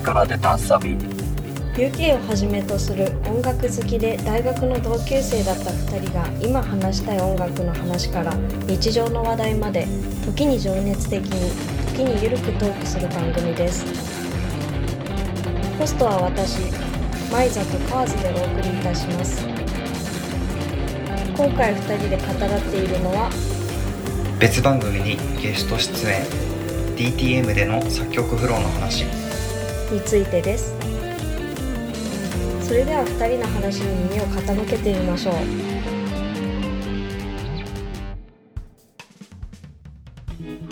から出たサビ UK をはじめとする音楽好きで大学の同級生だった2人が今話したい音楽の話から日常の話題まで時に情熱的に時にゆるくトークする番組です。ホストは私マイザとカーズでお送りいたします。今回2人で語らっているのは別番組にゲスト出演。DTM での作曲フローの話についてです。それでは2人の話に耳を傾けてみましょう。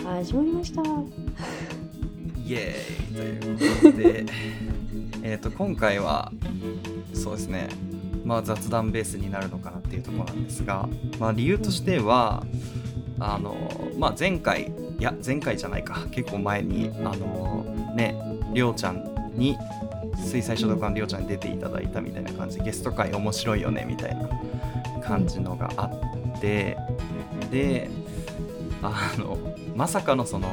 始まりました。イエーイ。ということで えと今回はそうですね。まあ雑談ベースになるのかなっていうところなんですが、まあ、理由としてはあの、まあ、前回いや前回じゃないか。結構前にあのねりょうちゃんに水彩書道館りょうちゃんに出ていただいたみたいな感じでゲスト会面白いよねみたいな感じのがあってであのまさかのその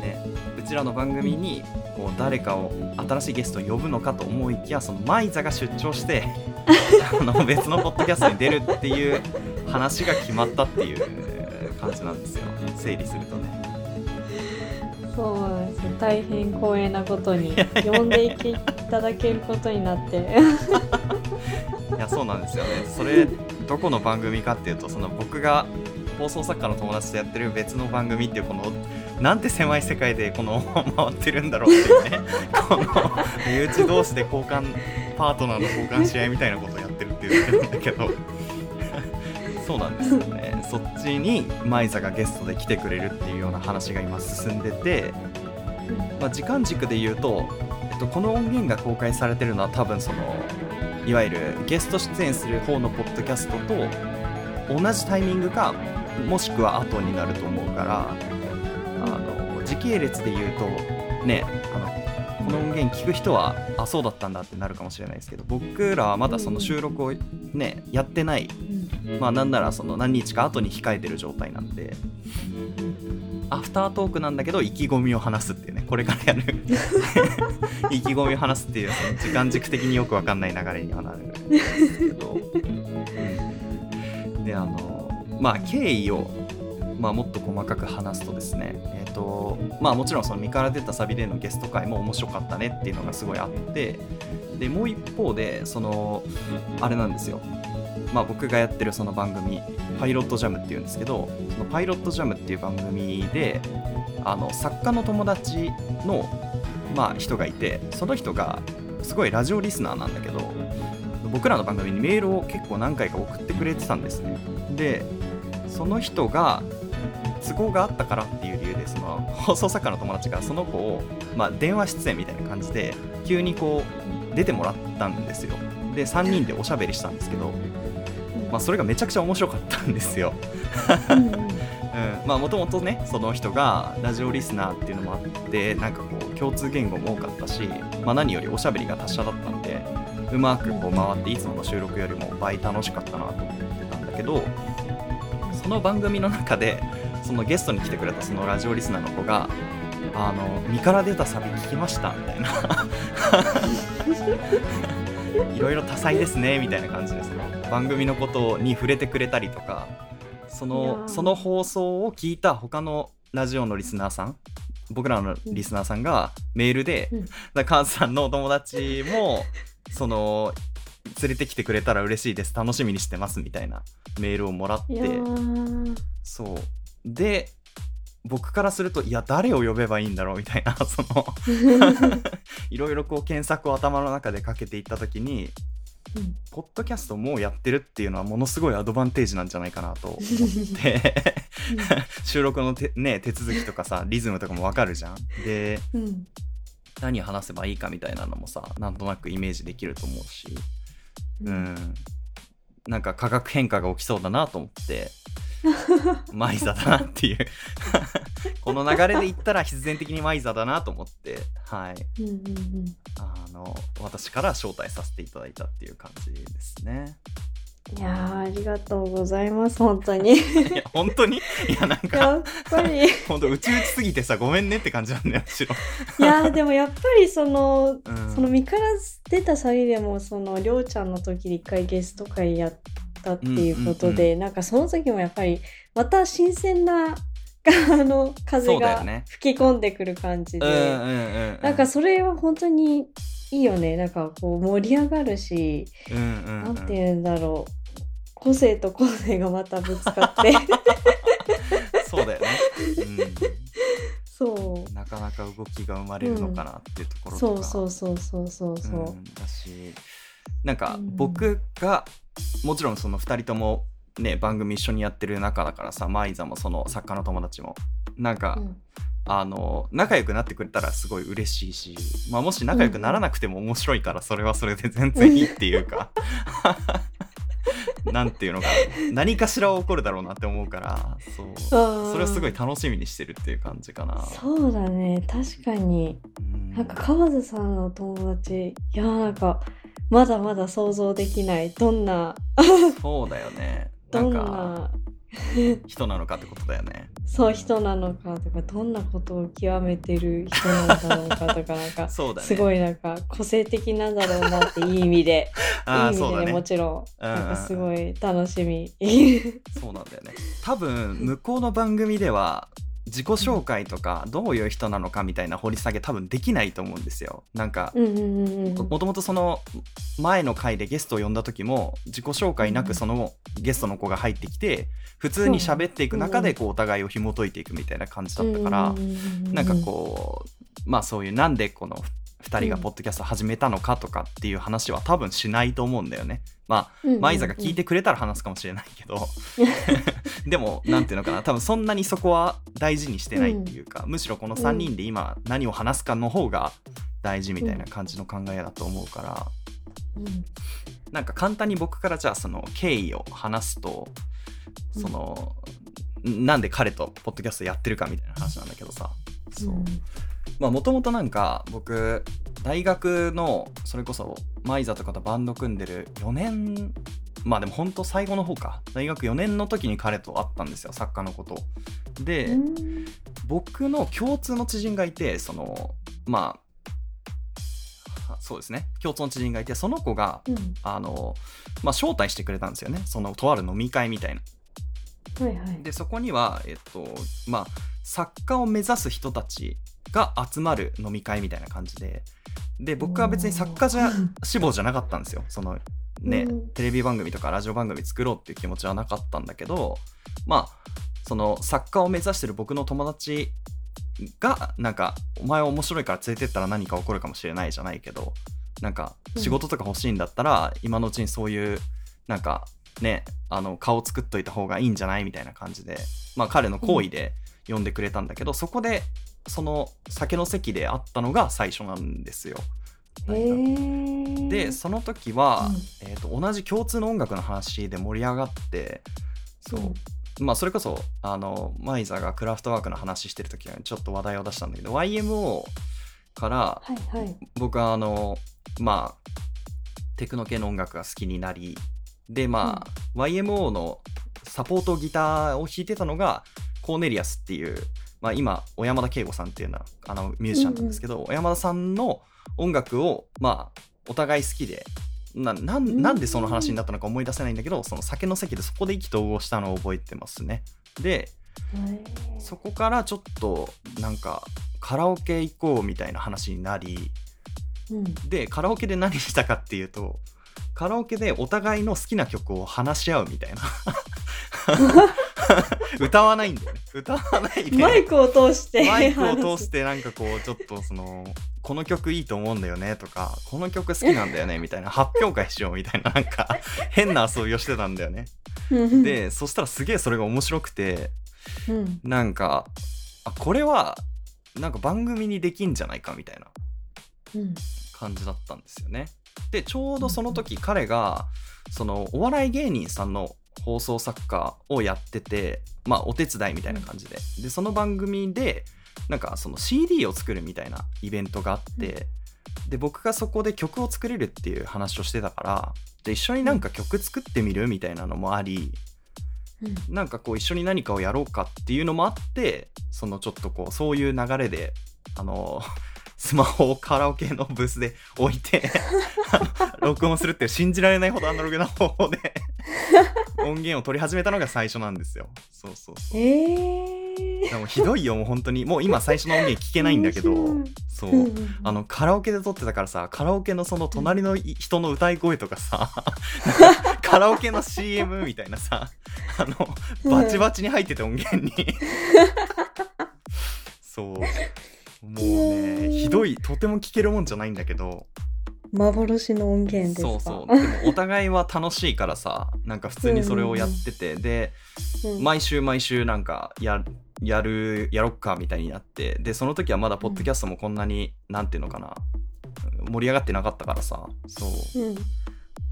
ねうちらの番組にこう誰かを新しいゲストを呼ぶのかと思いきやそのマイザが出張して あの別のポッドキャストに出るっていう話が決まったっていう感じなんですよ整理するとね。そうなんです大変光栄なことに呼んでいていただけることになって。いやそうなんですよね。それどこの番組かっていうとその僕が放送作家の友達とやってる別の番組っていうこのなんて狭い世界でこの回ってるんだろうっていうね。この身内同士で交換パートナーの交換し合いみたいなことをやってるっていうんだけどそうなんですよね。そっちにマイザがゲストで来てくれるっていうような話が今進んでて、まあ、時間軸で言うと、えっと、この音源が公開されてるのは多分そのいわゆるゲスト出演する方のポッドキャストと同じタイミングかもしくは後になると思うからあの時系列で言うとねあのこの音源聞く人はあそうだったんだってなるかもしれないですけど僕らはまだその収録をねやってないまあなんならその何日か後に控えてる状態なんで。アフタートークなんだけど意気込みを話すっていうね。これからやる。意気込みを話すっていうその時間軸的によくわかんない流れにはなるんですけど、であのまあ経緯をまあ、もっと細かく話すとですね、えーとまあ、もちろんその身から出たサビでのゲスト会も面白かったねっていうのがすごいあって。でもう一方でそのあれなんですよ、まあ、僕がやってるその番組パイロットジャムっていうんですけどそのパイロットジャムっていう番組であの作家の友達の、まあ、人がいてその人がすごいラジオリスナーなんだけど僕らの番組にメールを結構何回か送ってくれてたんですね。でその人が都合があったからっていう理由でその放送作家の友達がその子を、まあ、電話出演みたいな感じで急にこう出てもらったんですよ。で3人でおしゃべりしたんですけど、まあ、それがめちゃくちゃ面白かったんですよ。うん。まあもともとねその人がラジオリスナーっていうのもあってなんかこう共通言語も多かったし、まあ、何よりおしゃべりが達者だったんでうまくこう回っていつもの収録よりも倍楽しかったなと思ってたんだけどその番組の中でそのゲストに来てくれたそのラジオリスナーの子が「あの身から出たサビ聞きました」みたいな。いろいろ多彩ですねみたいな感じです番組のことに触れてくれたりとかそのその放送を聞いた他のラジオのリスナーさん僕らのリスナーさんがメールで、うん、カズさんのお友達もその連れてきてくれたら嬉しいです楽しみにしてますみたいなメールをもらって。そう。で僕からするといや誰を呼べばいいんだろうみたいなその いろいろこう検索を頭の中でかけていった時に、うん、ポッドキャストもうやってるっていうのはものすごいアドバンテージなんじゃないかなと思って。収録のて、ね、手続きとかさリズムとかもわかるじゃん。で、うん、何話せばいいかみたいなのもさなんとなくイメージできると思うし、うん、うんなんか化学変化が起きそうだなと思って マイザだなっていう。この流れで言ったら必然的にマイザだなと思ってはい、うんうんうん、あの私から招待させていただいたっていう感じですねいやーありがとうございます 本当に。いや本当に？いやなんかやっぱり。本当うちうちすぎてさごめんねって感じなんだよむしろ。いやーでもやっぱりその、うん。その身から出たサビでもそのりょうちゃんの時に一回ゲスト会やったっていうことで、なんかその時もやっぱりまた新鮮なあの風が吹き込んでくる感じで、うんうんうんうん。なんかそれは本当にいいよね。なんかこう盛り上がるし、うんうんうん。なんて言うんだろう個性と個性がまたぶつかって。そうだよね、そう。ん、なかなか動きが生まれるのかなっていうとこうろとか、そうそうそうそうそうそう、うん。だしなんかうん。僕がもちろんその2人ともね番組一緒にやってる中だからさマイザもその作家の友達も。なんか、うん。あの仲良くなってくれたらすごい嬉しいし、まあ、もし仲良くならなくても面白いからそれはそれで全然いいっていうか なんていうのかな何かしら起こるだろうなって思うからそう。そそれをすごい楽しみにしてるっていう感じかな。そうだね。確かに。うん。なんか川津さんのお友達いやーなんかまだまだ想像できない。どんなそうだよね。な どんな 人なのかってことだよね。そう人なのかとかどんなことを極めてる人なんだろうかとかなんか そうだね。すごいなんか個性的なんだろうなっていい意味で いい意味でねね。ちろんなんかすごい楽しみそうなんだよね。多分向こうの番組では自己紹介とかどういう人なのかみたいな掘り下げ多分できないと思うんですよ。なんかもともとその前の回でゲストを呼んだ時も自己紹介なうんくそのゲストの子が入ってきて普通に喋っていく中でこうお互いを紐解いていくみたいな感じだったからなんかこうまあそういうなんでこの2人がポッドキャスト始めたのかとかっていう話は多分しないと思うんだよね。まあうん、マイザが聞いてくれたら話すかもしれないけど。でもなんていうのかな。多分そんなにそこは大事にしてないっていうか、むしろこの3人で今何を話すかの方が大事みたいな感じの考えだと思うから、うん。なんか簡単に僕からじゃあその経緯を話すとその、なんで彼とポッドキャストやってるかみたいな話なんだけどさ。そう。うんまあもともとなんか僕大学のそれこそマイザとかとバンド組んでる4年まあでも本当最後の方か。大学4年の時に彼と会ったんですよ作家のこと。で、うん。僕の共通の知人がいてそのまあそうですね。共通の知人がいてその子がうん。あの、まあ、招待してくれたんですよね。そのとある飲み会みたいな。はいはい。でそこにはえっとまあ作家を目指す人たちが集まる飲み会みたいな感じで。で僕は別に作家じゃ志望じゃなかったんですよ。そのね、うん。テレビ番組とかラジオ番組作ろうっていう気持ちはなかったんだけどまあその作家を目指してる僕の友達がなんかお前は面白いから連れてったら何か起こるかもしれないじゃないけどなんか仕事とか欲しいんだったら、今のうちにそういうなんかねあの顔作っといた方がいいんじゃないみたいな感じでまあ彼の好意で呼んでくれたんだけど、そこでその酒の席で会ったのが最初なんですよ。でその時は、うん。えー、と同じ共通の音楽の話で盛り上がってそう、まあそれこそあのマイザがクラフトワークの話してる時にちょっと話題を出したんだけど YMO からはいはい。僕はあのまあテクノ系の音楽が好きになりでまあ、YMO のサポートギターを弾いてたのがコーネリアスっていう、まあ、今小山田圭吾さんっていうのはあのミュージシャンなんですけど、小山田さんの音楽をまあお互い好きでななんなんでその話になったのか思い出せないんだけどその酒の席でそこで意気投合したのを覚えてますね。でそこからちょっとなんかカラオケ行こうみたいな話になりうん。でカラオケで何したかっていうとカラオケでお互いの好きな曲を話し合うみたいな 歌わないんだよね。歌わないで。マイクを通して。マイクを通してなんかこうちょっとそのこの曲いいと思うんだよねとかこの曲好きなんだよね みたいな発表会しようみたいななんか 変な遊びをしてたんだよね。話でそしたらすげえそれが面白くてうん。なんかあこれはなんか番組にできんじゃないかみたいなうん。感じだったんですよね。でちょうどその時彼がそのお笑い芸人さんの放送作家をやっててまあお手伝いみたいな感じで。でその番組でなんかその CD を作るみたいなイベントがあってで僕がそこで曲を作れるっていう話をしてたからで一緒になんか曲作ってみるみたいなのもありうん。なんかこう一緒に何かをやろうかっていうのもあってそのちょっとこうそういう流れであのスマホをカラオケのブースで置いて 録音するって信じられないほどアナログな方法で 音源を取り始めたのが最初なんですよ。そうそうそう。えでもひどいよ。もう本当に。もう今最初の音源聞けないんだけど。面そう、あのカラオケで撮ってたからさカラオケのその隣のい人の歌い声とかさ カラオケの CM みたいなさあのバチバチに入ってて音源に。そうもうねひどいとても聞けるもんじゃないんだけど。幻の音源ですか？そうそう。でもお互いは楽しいからさなんか普通にそれをやってて。でうん。毎週毎週なんかややるやろっかみたいになって。でその時はまだポッドキャストもこんなに、なんていうのかな。盛り上がってなかったからさ。そう。うん。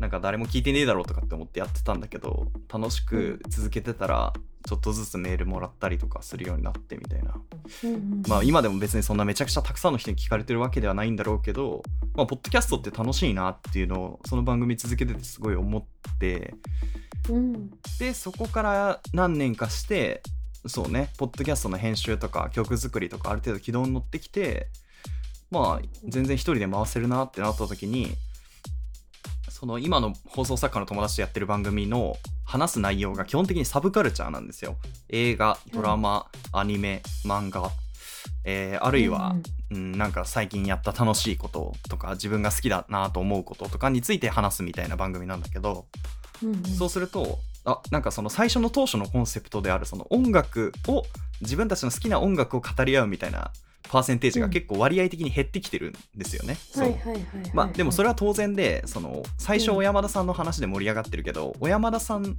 なんか誰も聞いてねえだろうとかって思ってやってたんだけど楽しく続けてたらちょっとずつメールもらったりとかするようになってみたいな。うんうん。まあ今でも別にそんなめちゃくちゃたくさんの人に聞かれてるわけではないんだろうけどまあポッドキャストって楽しいなっていうのをその番組続けててすごい思って。うん。でそこから何年かしてそうねポッドキャストの編集とか曲作りとかある程度軌道に乗ってきてまあ全然一人で回せるなってなった時にその今の放送作家の友達とやってる番組の話す内容が基本的にサブカルチャーなんですよ。映画ドラマ、アニメ漫画、えーあるいは、うん、なんか最近やった楽しいこととか自分が好きだなと思うこととかについて話すみたいな番組なんだけど、うんうん。そうするとあなんかその最初の当初のコンセプトであるその音楽を自分たちの好きな音楽を語り合うみたいなパーセンテージが結構割合的に減ってきてるんですよね。まあでもそれは当然でその最初小山田さんの話で盛り上がってるけど小山田さん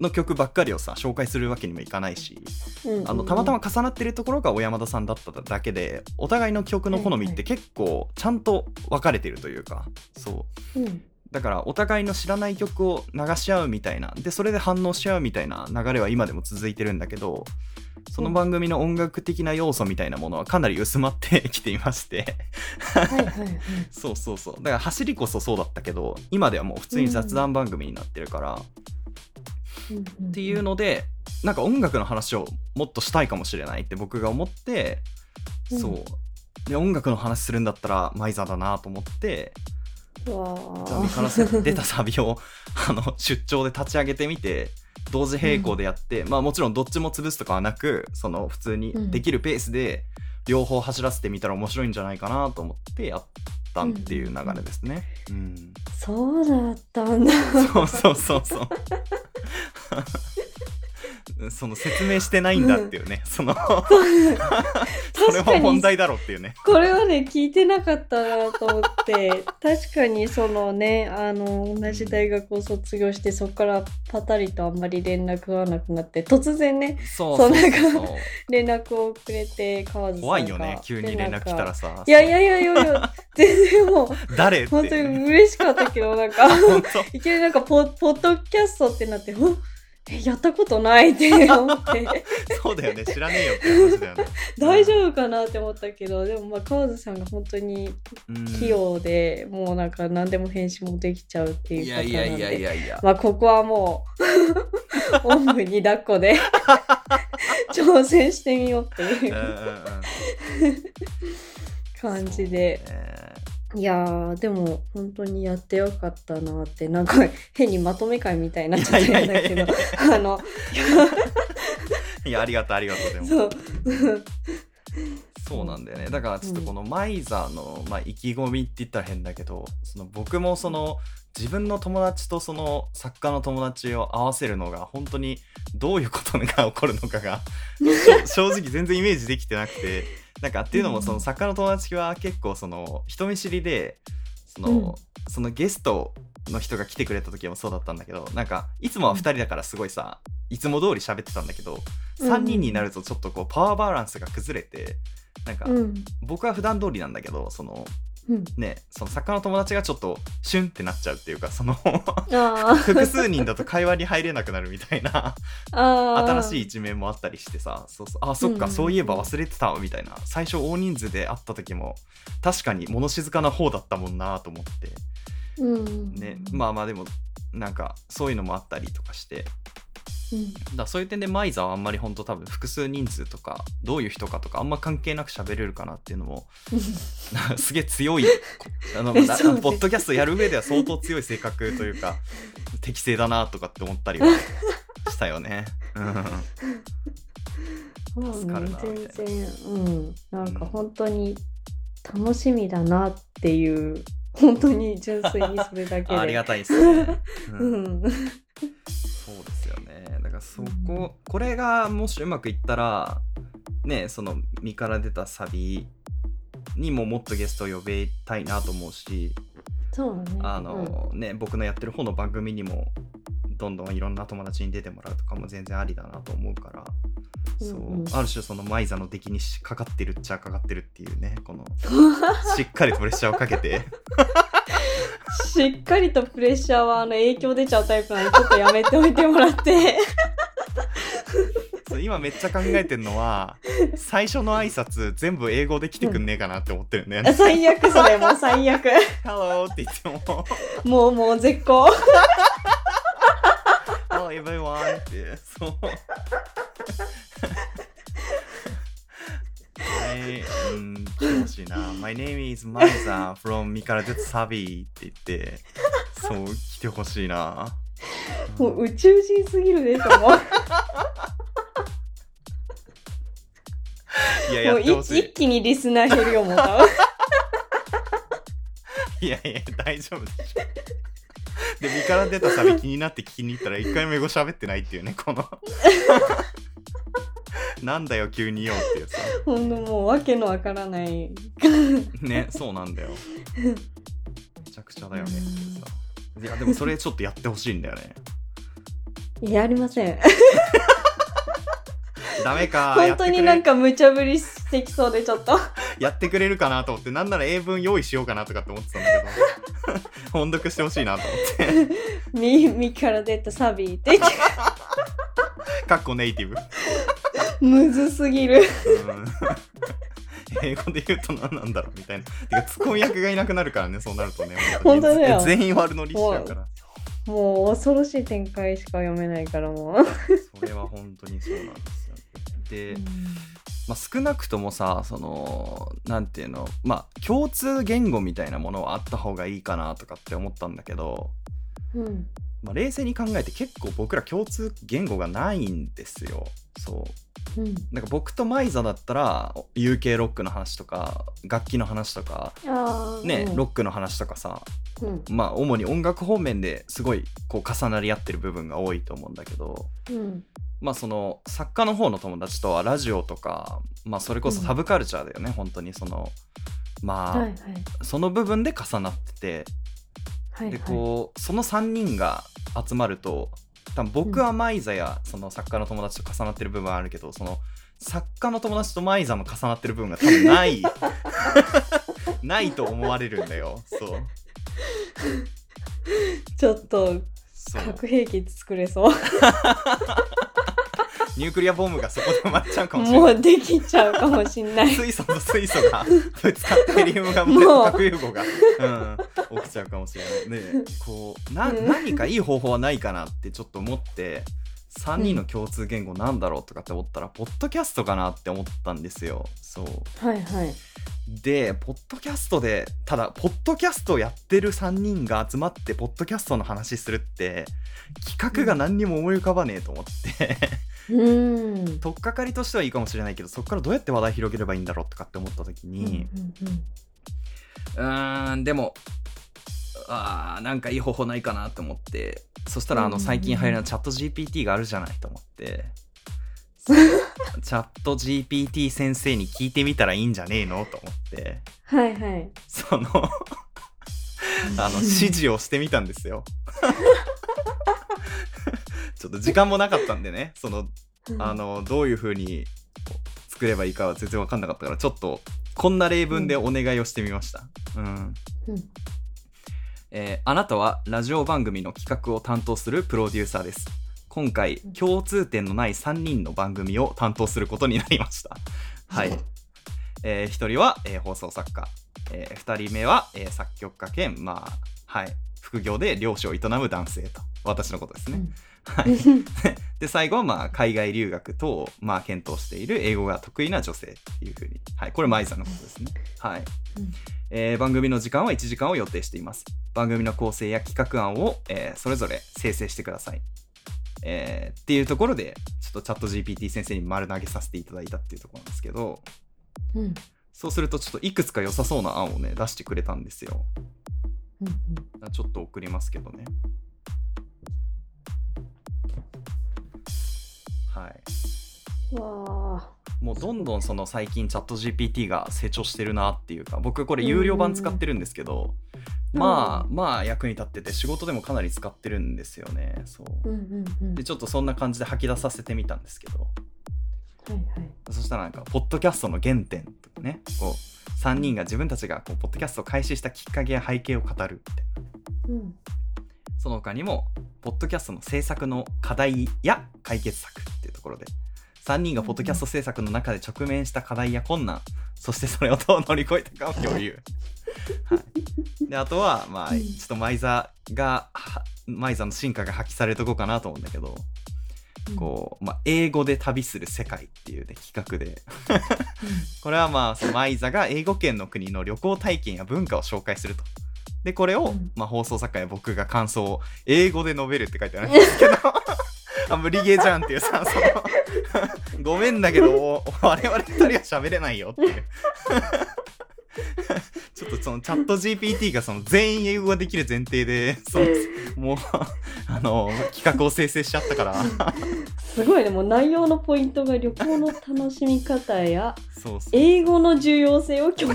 の曲ばっかりをさ紹介するわけにもいかないしあのたまたま重なってるところが小山田さんだっただけでお互いの曲の好みって結構ちゃんと分かれてるというかそう。うん。だからお互いの知らない曲を流し合うみたいなでそれで反応し合うみたいな流れは今でも続いてるんだけどその番組の音楽的な要素みたいなものはかなり薄まってきていまして。はいはいはい。そうそうそう。だから走りこそそうだったけど今ではもう普通に雑談番組になってるから、うんうんっていうのでなんか音楽の話をもっとしたいかもしれないって僕が思って、うんそう。で音楽の話するんだったらマイザーだなと思ってうわじゃあ身から出たサビをあの出張で立ち上げてみて同時並行でやって、まあもちろんどっちも潰すとかはなくその普通にできるペースで両方走らせてみたら面白いんじゃないかなと思ってやったっていう流れですね。うん、そうだったんだそうそうそうそう。その説明してないんだっていうね、その それも問題だろっていうね。これはね聞いてなかったなと思って。確かにそのねあの同じ大学を卒業してそこからパタリとあんまり連絡がなくなって突然ねそうそなんか連絡をくれて川津さんが。怖いよね、急に連絡来たらでさ。いやいやいやいやいや全然もう誰って。本当に。嬉しかったけどなんか いきなりなんかポポッドキャストってなっておえやったことないって思って。そうだよね、知らねえよって話だよね。大丈夫かなって思ったけどでもまあ川津さんが本当にうん器用で、もうなんか何でも編集もできちゃうっていうい方なんで。やいやいやいやいや。まあここはもうおんぶに抱っこで 挑戦してみようっていううんうんうん。感じでいやーでも本当にやってよかったなってなんか 変にまとめ会みたいになっちゃったんだけど。あのいや、ありがとう、ありがとう、でも。そう。そうなんだよね。だからちょっとこのマイザーの、まあ、意気込みって言ったら変だけどその僕もその自分の友達とその作家の友達を合わせるのが本当にどういうことが起こるのかが 正直全然イメージできてなくてなんかっていうのもその作家の友達は結構その人見知りでその,、うん。そのゲストの人が来てくれた時もそうだったんだけどなんかいつもは2人だからすごいさいつも通り喋ってたんだけど3人になるとちょっとこうパワーバランスが崩れてなんかうん。僕は普段通りなんだけどそのうん。ねその作家の友達がちょっとシュンってなっちゃうっていうかそのあ 複数人だと会話に入れなくなるみたいなあ新しいい一面もあったりしてさそうそうあそっか、うんそういえば忘れてたわみたいな。最初大人数で会った時も確かに物静かな方だったもんなと思って。うん。ねまあまあでもなんかそういうのもあったりとかしてうん。だそういう点でマイザはあんまり本当多分複数人数とかどういう人かとかあんま関係なく喋れるかなっていうのも すげえ強いあの ポッドキャストやる上では相当強い性格というか 適正だなとかって思ったりはしたよね。うん。な全然うん。なんか本当に楽しみだなっていう本当に純粋にそれだけで。ありがたいですね。ううんそこ、これがもしうまくいったら、ね、その身から出たサビにももっとゲストを呼べたいなと思うし、そうねあの、ね、僕のやってる方の番組にもどんどんいろんな友達に出てもらうとかも全然ありだなと思うから。そううん。う。んある種そのマイザの出来にしかかってるっちゃかかってるっていうねこの しっかりとプレッシャーをかけて。しっかりとプレッシャーはあの影響出ちゃうタイプなのでちょっとやめておいてもらって。今めっちゃ考えてるのは最初の挨拶全部英語で来てくんねえかなって思ってるんだよね。最悪それもう最悪。Hello って言っても。もうもう絶好 Hello everyone ってそう。はい、うん、来てほしいな。My name is Maiza from ミカラデツサビって言って、そう、来てほしいな。もう宇宙人すぎるでしょもういや、やもうってほしい。一気にリスナー減るよもう多分 いやいや、大丈夫でしょ。で、身から出たサビ気になって聞きに行ったら一回も英語喋ってないっていうね、この。なんだよ、急によっていうさ。ほんともうわけのわからないね、そうなんだよ。めちゃくちゃだよねっていうさ。いや、でもそれちょっとやってほしいんだよね。やりませんダメか。本当になんか。か無茶ぶりしてきそうでちょっと やってくれるかなと思って、なんなら英文用意しようかなとかって思ってたんだけど、本読してほしいなと思って。みみから出たサビーってかっこネイティブ。むずすぎるうん英語で言うと何なんだろうみたいな。てか、ツッコミ役がいなくなるからね、そうなるとね。本当だよ全員悪乗りしちゃうから。もう恐ろしい展開しか読めないからもう、それは本当にそうなんですよ。で、まあ、少なくともさそのなんていうのまあ共通言語みたいなものはあった方がいいかなとかって思ったんだけど、うん。まあ、冷静に考えて結構僕ら共通言語がないんですよ。そううん。なんか僕とマイザだったら UK ロックの話とか楽器の話とかね、うん。ロックの話とかさうん。まあ主に音楽方面ですごいこう重なり合ってる部分が多いと思うんだけどうん。まあその作家の方の友達とはラジオとかまあそれこそサブカルチャーだよね、本当に。そのまあ、はいはい。その部分で重なっててではいはい。こうその3人が集まると多分僕はマイザやその作家の友達と重なってる部分はあるけどその作家の友達とマイザの重なってる部分が多分ない。ないと思われるんだよ。そう。ちょっと核兵器作れそう ニュークリアボムがそこで埋まっちゃうかもしれない。もうできちゃうかもしんない。水素と水素がぶつかってヘリウムがもう核融合が、うん、起きちゃうかもしれない。でこうなうん。何かいい方法はないかなってちょっと思って3人の共通言語なんだろうとかって思ったら、ポッドキャストかなって思ったんですよ。そう。はいはいでポッドキャストでただポッドキャストをやってる3人が集まってポッドキャストの話するって企画が何にも思い浮かばねえと思って。うん。取っかかりとしてはいいかもしれないけどそこからどうやって話題広げればいいんだろうとかって思った時に、うんうんでもあーなんかいい方法ないかなと思って。そしたらあのうん最近流行りのチャット GPT があるじゃないと思って チャット GPT 先生に聞いてみたらいいんじゃねえのと思って。はいはい。そのあの 指示をしてみたんですよ。ちょっと時間もなかったんでね。そのあのどういう風に作ればいいかは全然分かんなかったからちょっとこんな例文でお願いをしてみました。うん。うん。えーあなたはラジオ番組の企画を担当するプロデューサーです。今回、共通点のない3人の番組を担当することになりました。はい。え1人は、えー放送作家、え2人目は、えー作曲家兼、まあ、はい、副業で漁師を営む男性と、私のことですね。はい。で、最後は、まあ、海外留学等を、まあ、検討している英語が得意な女性っていうふうに。はい。これ、マイさんのことですね。はい。うんえー番組の時間は1時間を予定しています。番組の構成や企画案を、えーそれぞれ生成してください。えーっていうところで、ちょっとチャット GPT 先生に丸投げさせていただいたっていうところなんですけど、うんそうするとちょっといくつか良さそうな案をね、出してくれたんですよ。うんちょっと送りますけどね。はい。うんわあもうどんどんその最近チャット GPT が成長してるなっていうか僕これ有料版使ってるんですけど、うん。まあまあ役に立ってて仕事でもかなり使ってるんですよね。そう。うんうんうん。でちょっとそんな感じで吐き出させてみたんですけど。はいはい。そしたらなんかポッドキャストの原点とかねこう3人が自分たちがこうポッドキャストを開始したきっかけや背景を語るみたいなうん。その他にも、ポッドキャストの制作の課題や解決策っていうところで、3人がポッドキャスト制作の中で直面した課題や困難、そしてそれをどう乗り越えたかを共有。はい、であとは、まあ、うん。ちょっとマイザが、はマイザの進化が発揮されるとこかなと思うんだけど、こう、まあ、英語で旅する世界っていうね、企画で、これはまあ、そのマイザが英語圏の国の旅行体験や文化を紹介すると。で、これを、うん。まあ、放送作家や僕が感想を英語で述べるって書いてあるんですけど、あ無理ゲーじゃんっていうさ、その、ごめんだけど、お我々二人は喋れないよっていう。ちょっとそのチャット GPT がその全員英語ができる前提で、そのもう、あの、企画を生成しちゃったから、すごいねもう内容のポイントが旅行の楽しみ方や。英語の重要性を強調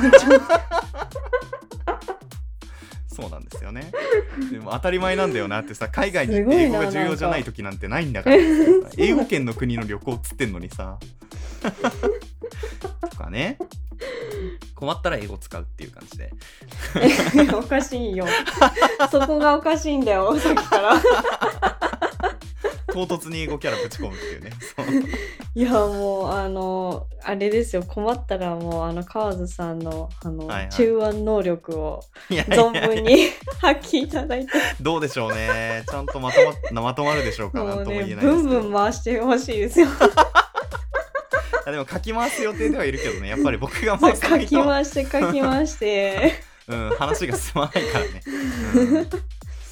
そうなんですよね。でも当たり前なんだよなってさ、海外にすごいな英語が重要じゃない時なんてないんだから。英語圏の国の旅行っつってんのにさ。とかね。困ったら英語使うっていう感じで。おかしいよそこがおかしいんだよさっきから唐突に英語キャラぶち込むっていうね。いやもうあのあれですよ困ったらもうあの川津さんのあの、はいはい中腕能力を存や分に 発揮いただいてどうでしょうね。ちゃんとまとままとまるでしょうか。なもうんとも言ねえないですけど。ブンブン回してほしいですよ あでも書き回す予定ではいるけどね。やっぱり僕が回さないと、書き回して書き回してうん、話が進まないからね。うん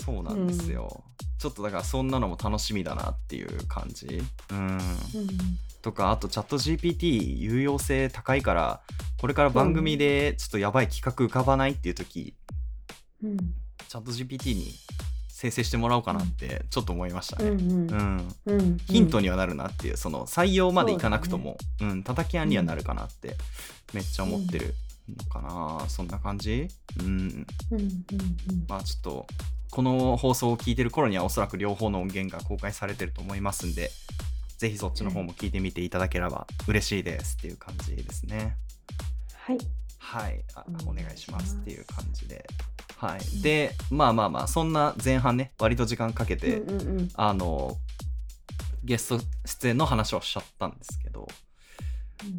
そうなんですよ。ちょっとだからそんなのも楽しみだなっていう感じ。うん。とかあとチャット GPT 有用性高いからこれから番組でちょっとやばい企画浮かばないっていう時、うん。チャット GPT に生成してもらおうかなってちょっと思いましたうんね。うん。ヒントにはなるなっていうその採用までいかなくともう、ん。叩き案にはなるかなってめっちゃ思ってるのかな、そんな感じ？うん。まあちょっとこの放送を聞いてる頃にはおそらく両方の音源が公開されてると思いますんでぜひそっちの方も聞いてみていただければ嬉しいですっていう感じですね。はい。はい。あおお願いしまますすっていう感じで。はい。でまあまあまあそんな前半ね割と時間かけて、うんうんうん。あのゲスト出演の話をしちゃったんですけど、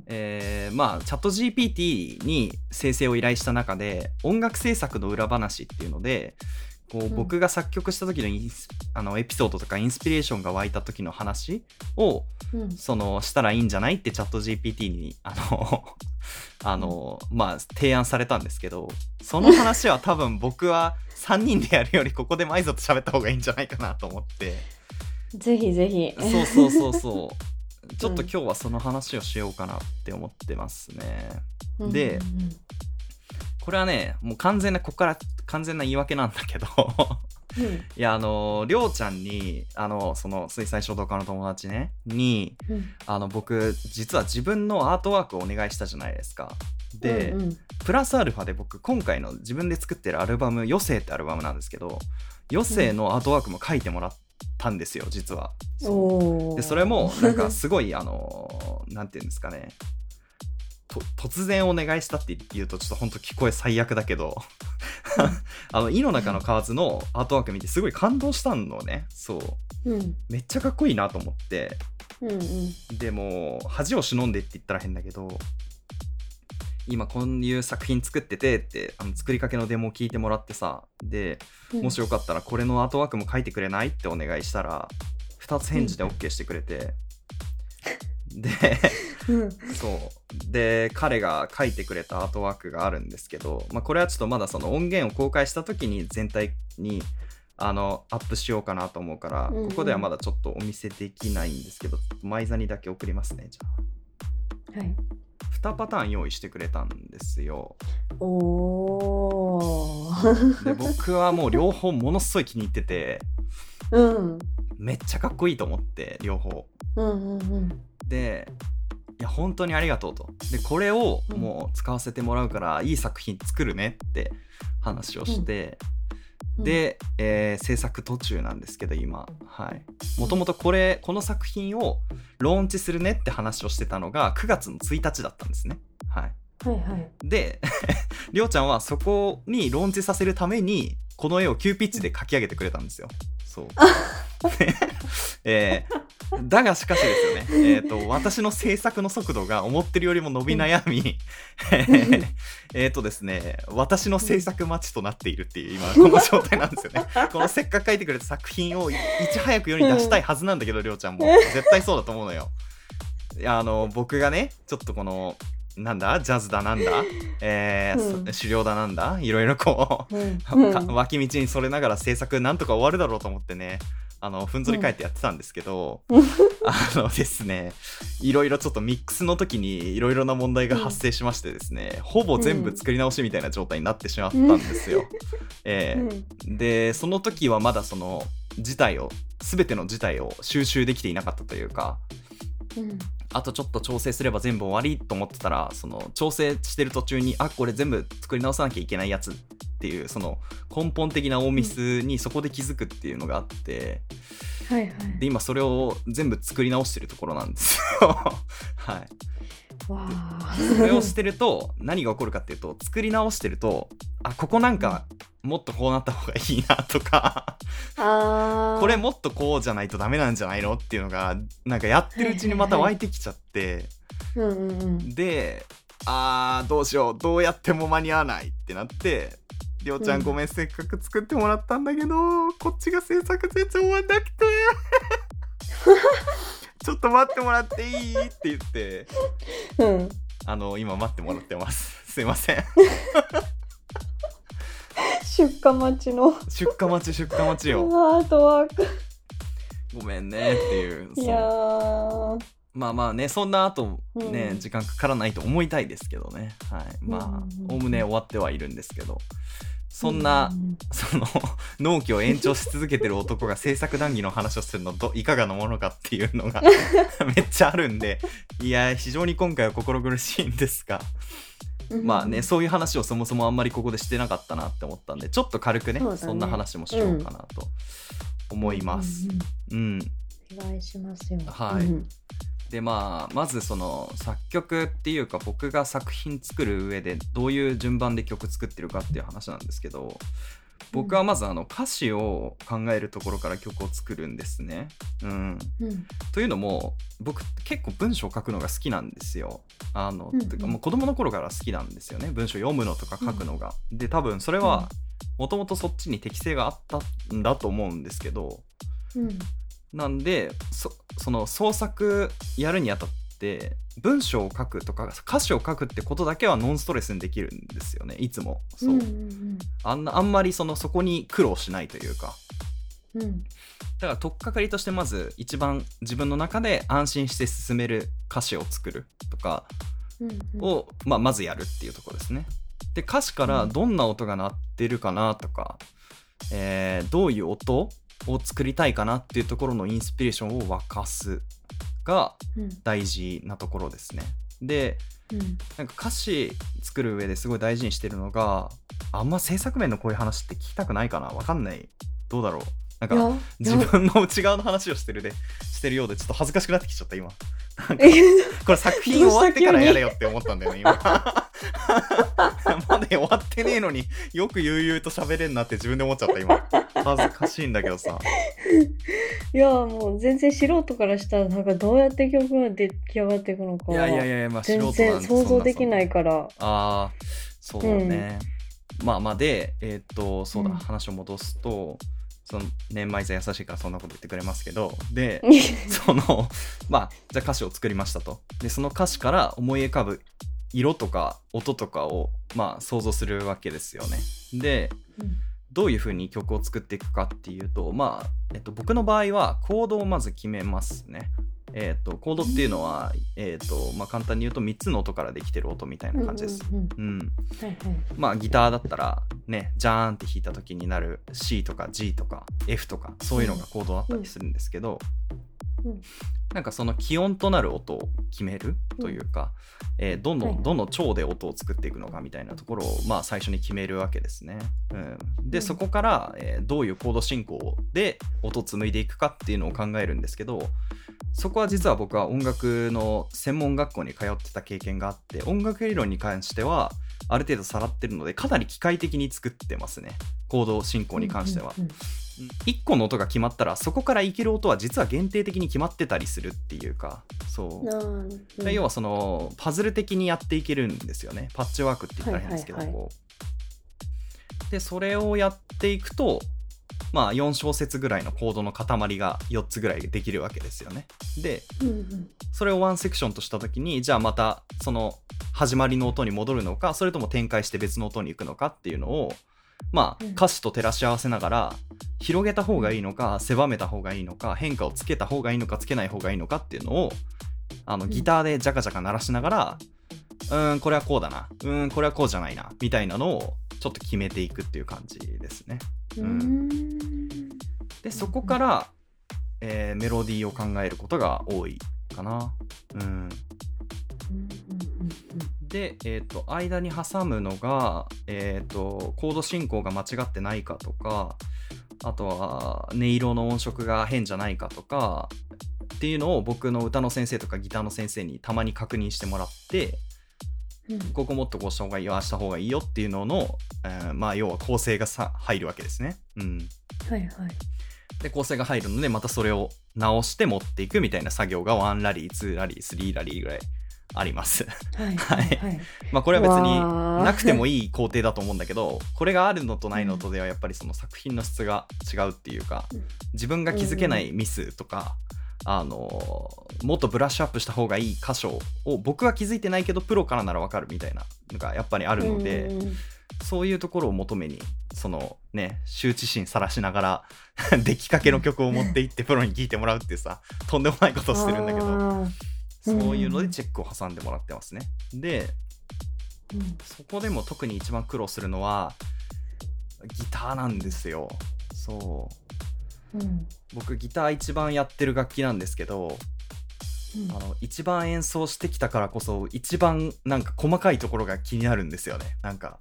えーまあチャット GPT に生成を依頼した中で音楽制作の裏話っていうのでこううん。僕が作曲した時のインスあのエピソードとかインスピレーションが湧いた時の話をうん。そのしたらいいんじゃないってチャット GPT にあの あのまあ提案されたんですけどその話は多分僕は3人でやるよりここでマイゾと喋った方がいいんじゃないかなと思って。ぜひぜひ。そうそうそうそう。ちょっと今日はその話をしようかなって思ってますね。でこれはねもう完全なここから完全な言い訳なんだけど。うん。いやあのりょうちゃんにあのその水彩書道家の友達ねにうん。あの僕実は自分のアートワークをお願いしたじゃないですか。で、うんうん。プラスアルファで僕今回の自分で作ってるアルバム「余生」ってアルバムなんですけど余生のアートワークも書いてもらったんですよ実は。そでそれもなんかすごいあのなんていうんですかね。と突然お願いしたって言うとちょっと本当聞こえ最悪だけど。あの「井の中の蛙」のアートワーク見てすごい感動したのね。そう。うん。めっちゃかっこいいなと思って。うんうん。でも恥を忍んでって言ったら変だけど今こういう作品作っててってあの作りかけのデモを聞いてもらってさでうん。もしよかったらこれのアートワークも書いてくれない？ってお願いしたら2つ返事で OK してくれて、でうんそう。で彼が書いてくれたアートワークがあるんですけど、まあ、これはちょっとまだその音源を公開した時に全体にあのアップしようかなと思うから、うんうん。ここではまだちょっとお見せできないんですけど前座にだけ送りますねじゃはい。あ2パターン用意してくれたんですよ。おー。で僕はもう両方ものすごい気に入っててうん。めっちゃかっこいいと思って両方。うんうんうんでいや本当にありがとうと。でこれをうん。もう使わせてもらうから、いい作品作るねって話をして、で、えー制作途中なんですけど今。はい。もともとこれこの作品をローンチするねって話をしてたのが9月の1日だったんですね。はい。はいはい。で りょうちゃんはそこにローンチさせるためにこの絵を急ピッチで描き上げてくれたんですよ。そう。えーだがしかしですよね、えー、と私の制作の速度が思ってるよりも伸び悩み、えっとですね私の制作待ちとなっているっていう今 この状態なんですよね。このせっかく書いてくれた作品をいいち早く世に出したいはずなんだけどりょうちゃんも。絶対そうだと思うのよ。いやあの僕がねちょっとこのなんだジャズだなんだ、えーうん。そ狩猟だなんだいろいろこううん。か脇道にそれながら制作なんとか終わるだろうと思ってねあのふんぞり返ってやってたんですけど、あのですねいろいろちょっとミックスの時にいろいろな問題が発生しましてですね、ほぼ全部作り直しみたいな状態になってしまったんですよ。えーでその時はまだその事態を全ての事態を収集できていなかったというかうん。あとちょっと調整すれば全部終わりと思ってたらその調整してる途中にあこれ全部作り直さなきゃいけないやつっていうその根本的な大ミスにそこで気づくっていうのがあって、はいはい。で今それを全部作り直してるところなんですよ。はい、わあ。それをしてると何が起こるかっていうと作り直してるとあここなんかもっとこうなった方がいいなとか これもっとこうじゃないとダメなんじゃないのっていうのがなんかやってるうちにまた湧いてきちゃって。であーどうしようどうやっても間に合わないってなってりょうちゃんうん。ごめんせっかく作ってもらったんだけどこっちが制作全然終わんなくて。ちょっと待ってもらっていい？って言って。うん。あの今待ってもらってます。すいません。出荷待ちの。出荷待ち出荷待ちよ。アートワークごめんねっていういやまあまあねそんな後ね、うん。時間かからないと思いたいですけどね。はい。まあおおむね終わってはいるんですけどそんな、うんその 納期を延長し続けてる男が制作談義の話をするのどいかがなものかっていうのが めっちゃあるんでいや非常に今回は心苦しいんですがうん。まあねそういう話をそもそもあんまりここでしてなかったなって思ったんでちょっと軽くねそね。そんな話もしようかなと思います。うんうん。うん、お願いしますよ。はい。うんでまあまずその作曲っていうか僕が作品作る上でどういう順番で曲作ってるかっていう話なんですけど僕はまずあの歌詞を考えるところから曲を作るんですね。うん、うん。というのも僕結構文章を書くのが好きなんですよ。あの、うんうん。てかもう子供の頃から好きなんですよね。文章読むのとか書くのが。で多分それはもともとそっちに適性があったんだと思うんですけどうんなんでそその創作やるにあたって文章を書くとか歌詞を書くってことだけはノンストレスにできるんですよね。いつも。そう、あんなあんまりそのそこに苦労しないというか。うん。うんだから取っかかりとしてまず一番自分の中で安心して進める歌詞を作るとかうんうん。を、まあ、まずやるっていうところですね。で歌詞からどんな音が鳴ってるかなとか、えーどういう音を作りたいかなっていうところのインスピレーションを沸かすがうん。大事なところですね。でうん。なんか歌詞作る上ですごい大事にしてるのがあんま制作面のこういう話って聞きたくないかな。わかんない。どうだろうなんか自分の内側の話をしてるでしてるようでちょっと恥ずかしくなってきちゃった今。えこれ作品終わってからやれよって思ったんだよね今。まだ終わってねえのによく悠々と喋れんなって自分で思っちゃった今。恥ずかしいんだけどさ。いやもう全然素人からしたらなんかどうやって曲が出来上がっていくのかいやいやいやまあ素人全然想像できないから。ああそうね、まあまあでえーっとそうだ、うん。話を戻すとその年前座優しいからそんなこと言ってくれますけどで そのまあじゃあ歌詞を作りましたと。でその歌詞から思い浮かぶ色とか音とかをまあ想像するわけですよね。でどういう風に曲を作っていくかっていうとまあ、えっと、僕の場合はコードをまず決めますね。えっとコードっていうのは、えっとまあ、簡単に言うと3つの音からできてる音みたいな感じです。まあギターだったらねジャーンって弾いた時になる C とか G とか F とかそういうのがコードだったりするんですけど、うんなんかその気温となる音を決めるというか、えーどの、どの調で音を作っていくのかみたいなところを、まあ、最初に決めるわけですね。うん、で、うん。そこから、えーどういうコード進行で音を紡いでいくかっていうのを考えるんですけどそこは実は僕は音楽の専門学校に通ってた経験があって音楽理論に関してはある程度さらってるのでかなり機械的に作ってますね。コード進行に関しては。うんうん1個の音が決まったらそこからいける音は実は限定的に決まってたりするっていうかそう、うん要はそのパズル的にやっていけるんですよね。パッチワークって言ったら変ですけど、はいはいはい。こう。でそれをやっていくとまあ4小節ぐらいのコードの塊が4つぐらいできるわけですよね。でうんうん。それをワンセクションとした時にじゃあまたその始まりの音に戻るのかそれとも展開して別の音に行くのかっていうのをまあうん。歌詞と照らし合わせながら広げた方がいいのか狭めた方がいいのか変化をつけた方がいいのかつけない方がいいのかっていうのをあのうん。ギターでジャカジャカ鳴らしながらうーんこれはこうだな。うーんこれはこうじゃないな。みたいなのをちょっと決めていくっていう感じですね。ううんん。でそこから、えーメロディーを考えることが多いかな。うんで、えー、と間に挟むのが、えー、とコード進行が間違ってないかとかあとは音色の音色が変じゃないかとかっていうのを僕の歌の先生とかギターの先生にたまに確認してもらってうん。うんここもっとこうした方がいいよああした方がいいよっていうのの、えーまあ要は構成がさ入るわけですね。うん、はいはい。で構成が入るのでまたそれを直して持っていくみたいな作業が1ラリー2ラリー3ラリーぐらいあります。はい。はい。はい。まあこれは別になくてもいい工程だと思うんだけどこれがあるのとないのとではやっぱりその作品の質が違うっていうかうん。自分が気づけないミスとか、あのもっとブラッシュアップした方がいい箇所を僕は気づいてないけどプロからならわかるみたいなのがやっぱりあるので、そういうところを求めにそのね羞恥心さらしながら 出来かけの曲を持っていってプロに聴いてもらうっていうさとんでもないことをしてるんだけど。そういうのでチェックを挟んでもらってますね。で、うんそこでも特に一番苦労するのはギターなんですよ。そう。うん僕ギター一番やってる楽器なんですけど、うんあの一番演奏してきたからこそ一番なんか細かいところが気になるんですよね。なんか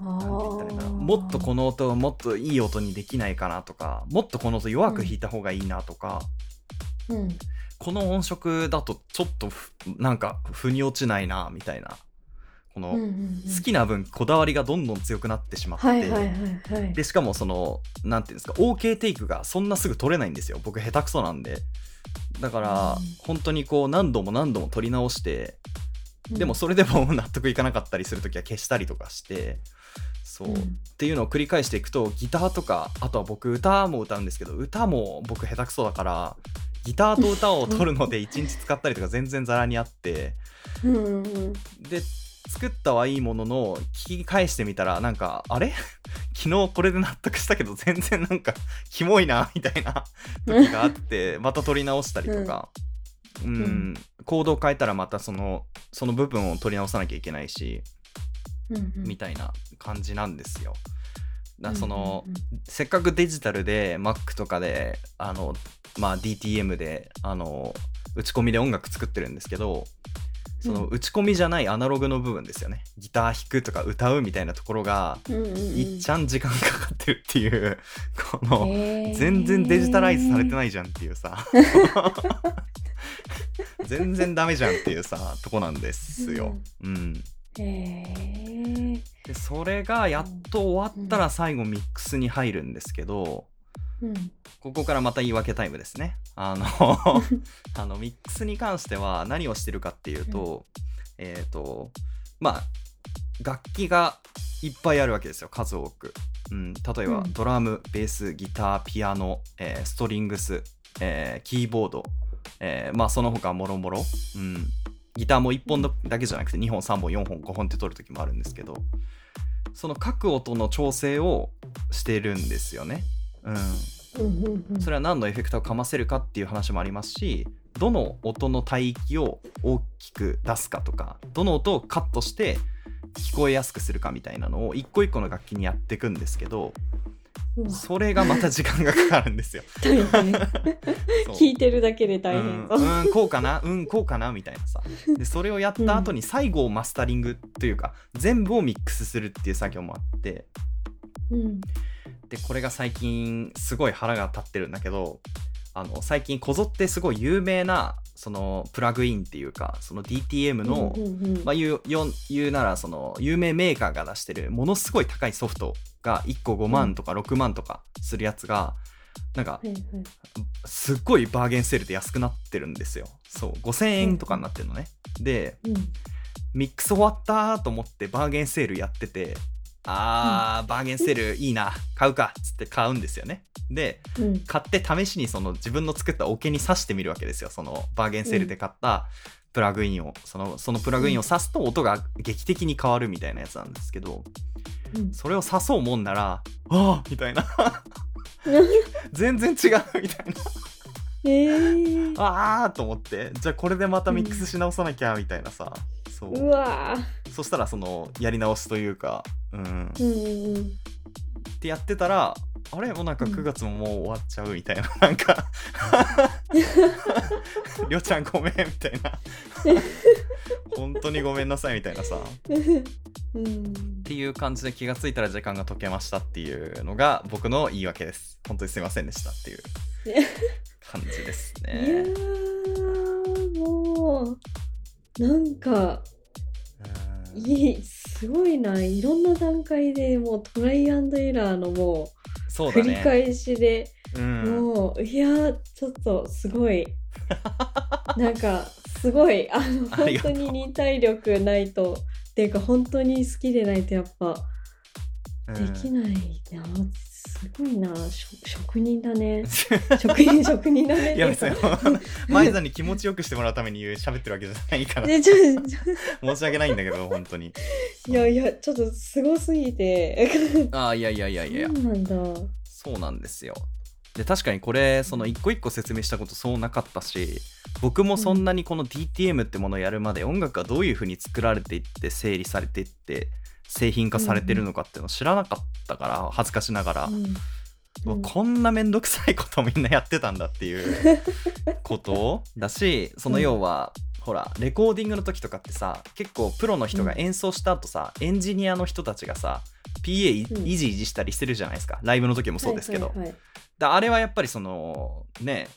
なんて言ったらいいんだろうもっとこの音をもっといい音にできないかなとかもっとこの音弱く弾いた方がいいなとか、うんこの音色だとちょっとふなんか腑に落ちないなみたいな。この、好きな分こだわりがどんどん強くなってしまって、でしかもそのなんていうんですか OK テイクがそんなすぐ取れないんですよ。僕下手くそなんで。だから、うん。本当にこう何度も何度も取り直してでもそれでも納得いかなかったりするときは消したりとかしてそう、うん。っていうのを繰り返していくとギターとかあとは僕歌も歌うんですけど歌も僕下手くそだからギターと歌を取るので1日使ったりとか全然ザラにあって。うんうんうん。で作ったはいいものの聞き返してみたらなんかあれ？昨日これで納得したけど全然なんかキモいなみたいな 時があってまた取り直したりとか、うん。ん。コードを変えたらまたそのその部分を取り直さなきゃいけないし、うんうん。みたいな感じなんですよ。だその、うんうん。せっかくデジタルで Mac とかであの、まあ、DTM であの打ち込みで音楽作ってるんですけどその打ち込みじゃないアナログの部分ですよね。ギター弾くとか歌うみたいなところがうんうんうん。いっちゃん時間かかってるっていう このへー。全然デジタライズされてないじゃんっていうさ。全然ダメじゃんっていうさとこなんですよ。うん、へー。でそれがやっと終わったら最後ミックスに入るんですけどうんここからまた言い訳タイムですね。あの あのミックスに関しては何をしてるかっていうと、えっ、とまあ楽器がいっぱいあるわけですよ数多く。うん、例えば、うんドラムベースギターピアノ、えーストリングス、えーキーボード、えーまあその他もろもろ、うん、ギターも1本だけじゃなくて2本3本4本5本って取る時もあるんですけどその各音の調整をしてるんですよね。うん、それは何のエフェクターをかませるかっていう話もありますしどの音の帯域を大きく出すかとかどの音をカットして聞こえやすくするかみたいなのを一個一個の楽器にやっていくんですけどそれがまた時間がかかるんですよ。聞いてるだけで大うん、変そううんこうかな？うんこうかな？みたいなさ。でそれをやった後に最後をマスタリングというか全部をミックスするっていう作業もあってうんでこれが最近すごい腹が立ってるんだけどあの最近こぞってすごい有名なそのプラグインっていうかその DTM の、まあ、言うならその有名メーカーが出してるものすごい高いソフトが1個5万とか6万とかするやつがなんかすっごいバーゲンセールで安くなってるんですよ。そう5000円とかになってるのね。でうん。ミックス終わったと思ってバーゲンセールやっててあー、バーゲンセールいいな買うかっつって買うんですよね。でうん。買って試しにその自分の作った桶に挿してみるわけですよそのバーゲンセールで買ったプラグインを。そのそのプラグインを挿すと音が劇的に変わるみたいなやつなんですけどうん。それを挿そうもんならああみたいな。全然違うみたいな。えー。ああと思って。じゃあこれでまたミックスし直さなきゃみたいなさ、そう。うわそしたらそのやり直しというかうん。ーうんうんうん。ってやってたらあれ？もうなんかうん。9月ももう終わっちゃうみたいな、なんか。りょうちゃんごめんみたいな。本当にごめんなさいみたいなさ。っうん。ていう感じで気がついたら時間が解けましたっていうのが僕の言い訳です。本当にすいませんでしたっていう 感じですいやもうなんかうん。いいすごいな。いろんな段階でもうトライアンドエラーのもそう繰り返しで、うん。もういやーちょっとすごい。なんかすごい。あの本当に忍耐力ないと。っていうか本当に好きでないとやっぱうん。できないな、すごいな。職人だね。職人職人だね。いや別に 前田に気持ちよくしてもらうために言う喋ってるわけじゃないから。申し訳ないんだけど本当に。いやいやちょっとすごすぎて。ああいやいやいやいや。そうなんだ。そうなんですよ。で確かにこれその一個一個説明したことそうなかったし僕もそんなにこの DTM ってものをやるまで音楽がどういう風に作られていって整理されていって製品化されてるのかっていうのを知らなかったから恥ずかしながら、うん。うん。こんなめんどくさいことみんなやってたんだっていうことだしその要は、ほらレコーディングの時とかってさ結構プロの人が演奏した後さ、エンジニアの人たちがさ PA いじいじしたりしてるじゃないですか。ライブの時もそうですけど、はいはいはい。だあれはやっぱりそのね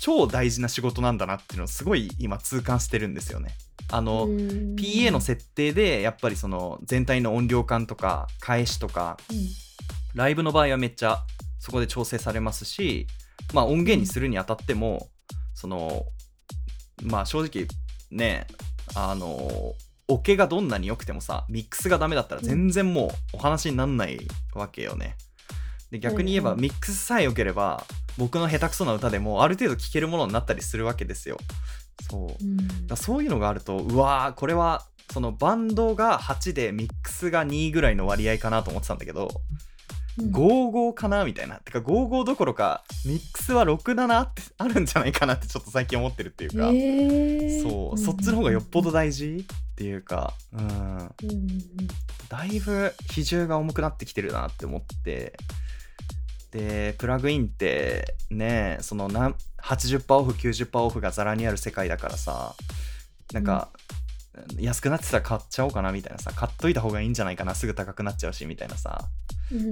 超大事な仕事なんだなっていうのをすごい今痛感してるんですよね。あの、うん PA の設定でやっぱりその全体の音量感とか返しとかライブの場合はめっちゃそこで調整されますし、まあ、音源にするにあたってもそのまあ正直ねあのオケがどんなに良くてもさミックスがダメだったら全然もうお話になんないわけよね。で逆に言えばうんうんミックスさえ良ければ僕の下手くそな歌でもある程度聴けるものになったりするわけですよ。そう。うん。だそういうのがあるとうわーこれはそのバンドが8でミックスが2ぐらいの割合かなと思ってたんだけど、うん。55かなみたいな。てか55どころかミックスは67ってあるんじゃないかなってちょっと最近思ってるっていうか、へー。そう、そっちの方がよっぽど大事っていうか。うんうんうん。だいぶ比重が重くなってきてるなって思ってでプラグインってねそのなん80%オフ90%オフがザラにある世界だからさなんか、安くなってたら買っちゃおうかなみたいなさ買っといた方がいいんじゃないかなすぐ高くなっちゃうしみたいなさ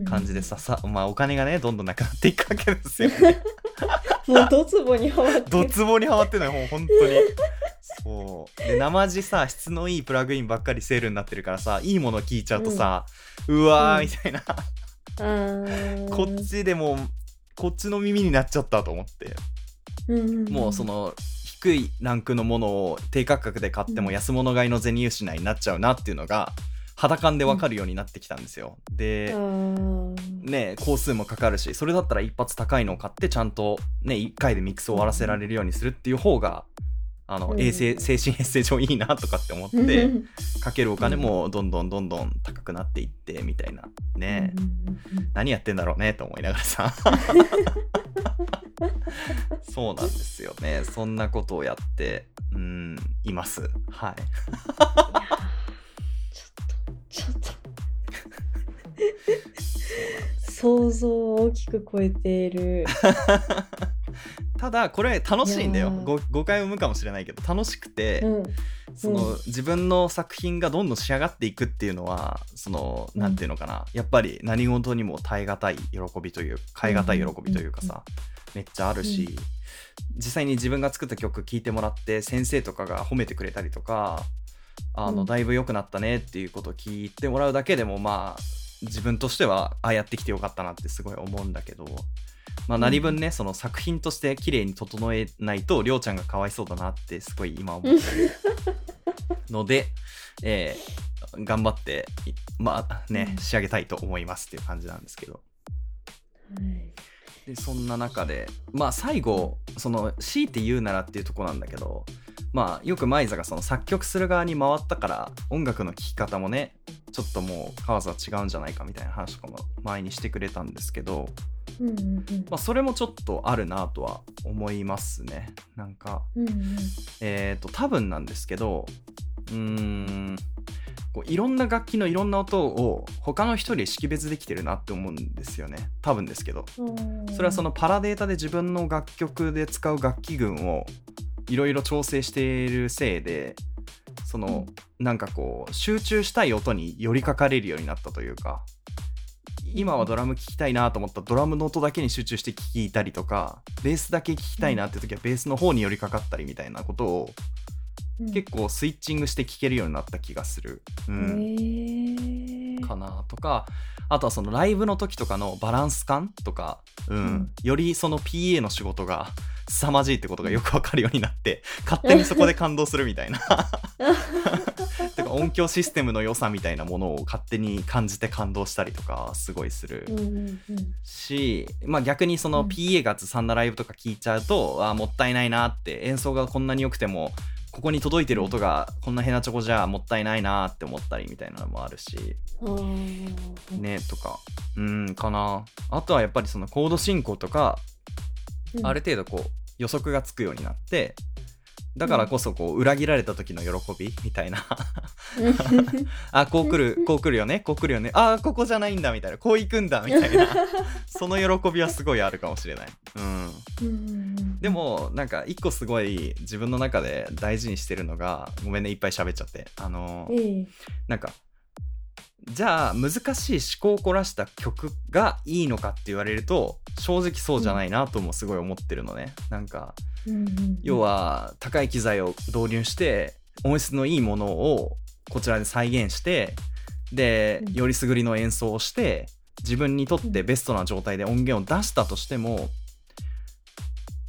感じでささ、まあ、お金がねどんどんなくなっていくわけですよ、ね、もうドツボにはまってドツボにはまってないもう本当に。そう。で生地さ質のいいプラグインばっかりセールになってるからさいいもの聞いちゃうとさ、うわーみたいな、こっちでもこっちの耳になっちゃったと思って、もうその低いランクのものを低価格で買っても安物買いの銭失いになっちゃうなっていうのが肌感でわかるようになってきたんですよ。で、ね工数もかかるしそれだったら一発高いのを買ってちゃんとね1回でミックスを終わらせられるようにするっていう方があの、うん。衛生精神衛生上いいなとかって思ってかけるお金もどんどんどんどん高くなっていってみたいなね、何やってんだろうねと思いながらさ。そうなんですよね。そんなことをやってうんいます。はい。ちょっとちょっと。想像を大きく超えている ただこれ楽しいんだよ。誤解を生むかもしれないけど楽しくて、うん。その、自分の作品がどんどん仕上がっていくっていうのはそのうん。なんていうのかな、やっぱり何事にも耐え難い喜びという変え難い喜びというかさ、めっちゃあるし、うん。実際に自分が作った曲聴いてもらって先生とかが褒めてくれたりとかあの、うん。だいぶ良くなったねっていうことを聞いてもらうだけでもまあ自分としてはああやってきてよかったなってすごい思うんだけど。まあ、何分ね、その作品として綺麗に整えないとりょうちゃんがかわいそうだなってすごい今思ってるので、えー頑張っていまあねうん。仕上げたいと思いますっていう感じなんですけど。でそんな中でまあ最後その強いて言うならっていうとこなんだけどまあよくマイザがその作曲する側に回ったから音楽の聴き方もねちょっともう川津は違うんじゃないかみたいな話とかも前にしてくれたんですけど、うんうんうん。まあ、それもちょっとあるなとは思いますね。なんかうんうん。えっ、と多分なんですけどうーんこういろんな楽器のいろんな音を他の人で識別できてるなって思うんですよね。多分ですけど。うん。それはそのパラデータで自分の楽曲で使う楽器群をいろいろ調整しているせいでその、なんかこう集中したい音に寄りかかれるようになったというか今はドラム聴きたいなと思ったらドラムの音だけに集中して聴いたりとかベースだけ聴きたいなって時はベースの方に寄りかかったりみたいなことをうん。結構スイッチングして聴けるようになった気がする。うん。かなとかあとはそのライブの時とかのバランス感とか、うん。うん。よりその PA の仕事が凄まじいってことがよくわかるようになって勝手にそこで感動するみたいな。てか音響システムの良さみたいなものを勝手に感じて感動したりとかすごいする。し、まあ、逆にそうのん PA がずさんなライブとか聞いちゃうと、あーもったいないなって演奏がこんなに良くてもここに届いてる音がこんなヘナチョコじゃもったいないなって思ったりみたいなのもあるし。ねとか。うんかな。あとはやっぱりそのコード進行とかうん。ある程度こう予測がつくようになってだからこそこう裏切られた時の喜びみたいな。あこう来るこう来るよねこう来るよねあここじゃないんだみたいな。こう行くんだみたいな。その喜びはすごいあるかもしれない、うん、でもなんか一個すごい自分の中で大事にしてるのがごめんねいっぱい喋っちゃって。あのええ。なんかじゃあ難しい思考を凝らした曲がいいのかって言われると正直そうじゃないなともすごい思ってるのね。なんか要は高い機材を導入して音質のいいものをこちらで再現してでうん。よりすぐりの演奏をして自分にとってベストな状態で音源を出したとしても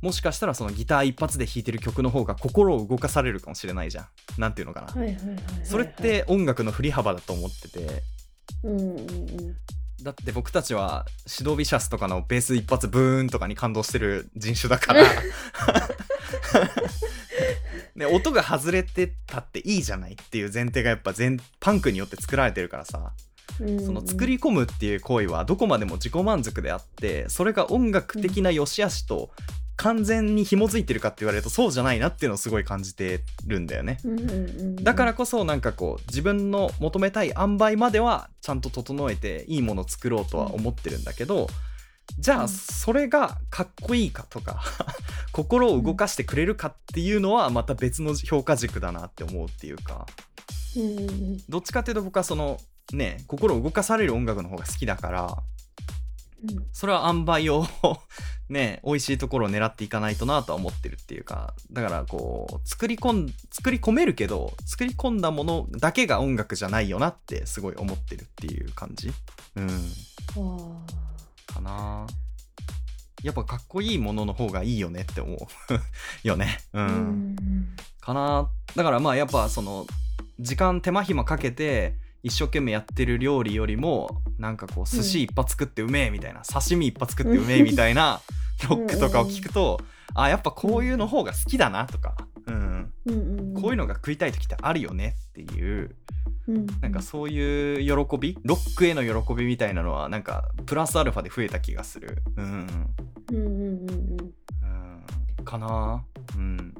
もしかしたらそのギター一発で弾いてる曲の方が心を動かされるかもしれないじゃん。なんていうのかな。はいはいはい。はいはいそれって音楽の振り幅だと思ってて。うんうんうん。だって僕たちはシドビシャスとかのベース一発ブーンとかに感動してる人種だから。ね、音が外れてたっていいじゃないっていう前提がやっぱ全パンクによって作られてるからさ。うん。その作り込むっていう行為はどこまでも自己満足であってそれが音楽的な良し悪しと完全に紐づいてるかって言われるとそうじゃないなっていうのをすごい感じてるんだよね。うんうんうんだからこそなんかこう自分の求めたい塩梅まではちゃんと整えていいものを作ろうとは思ってるんだけどじゃあうんそれがかっこいいかとか 心を動かしてくれるかっていうのはまた別の評価軸だなって思うっていうか。うんうん。どっちかっていうと僕はそのね心を動かされる音楽の方が好きだからそれは塩梅をね美味しいところを狙っていかないとなとは思ってるっていうかだからこう作り込ん作り込めるけど作り込んだものだけが音楽じゃないよなってすごい思ってるっていう感じ。うん。かな。やっぱかっこいいものの方がいいよねって思うよね。うあ。ん、うん。かな。だからまあやっぱその時間手間暇かけて一生懸命やってる料理よりもなんかこう寿司一発食ってうめえみたいな、刺身一発食ってうめえみたいなロックとかを聞くと、あやっぱこういうの方が好きだなとか、うん、うんうん。こういうのが食いたい時ってあるよねっていううん。なんかそういう喜びロックへの喜びみたいなのはなんかプラスアルファで増えた気がする。うん、うんうんうんうん。うん、かな。うん。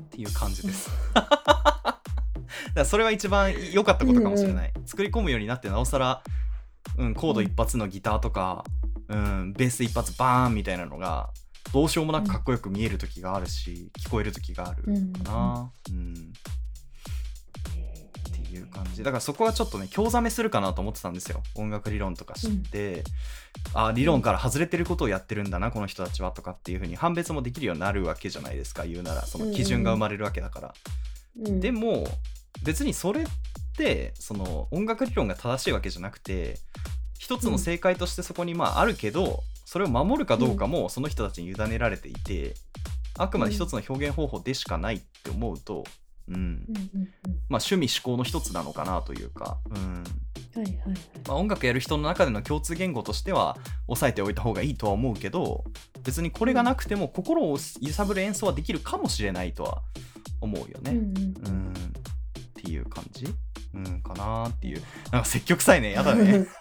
っていう感じです らそれは一番良かったことかもしれない、作り込むようになってなおさら、うん、コード一発のギターとか、うん、ベース一発バーンみたいなのがどうしようもなくかっこよく見える時があるし聞こえる時があるうんかな、うん。っていう感じ。だからそこはちょっとね興ざめするかなと思ってたんですよ。音楽理論とか知って、あ理論から外れてることをやってるんだなこの人たちはとかっていうふうに判別もできるようになるわけじゃないですか。言うならその基準が生まれるわけだから、うん。でも別にそれってその音楽理論が正しいわけじゃなくて一つの正解としてそこにまああるけど、それを守るかどうかもその人たちに委ねられていて、あくまで一つの表現方法でしかないって思うと、趣味思考の一つなのかなというか、うん。はいはいはい。まあ、音楽やる人の中での共通言語としては押さえておいた方がいいとは思うけど別にこれがなくても心を揺さぶる演奏はできるかもしれないとは思うよね。うんうん。うんっていう感じ？うんかなっていう。なんか積極臭いね。やだね。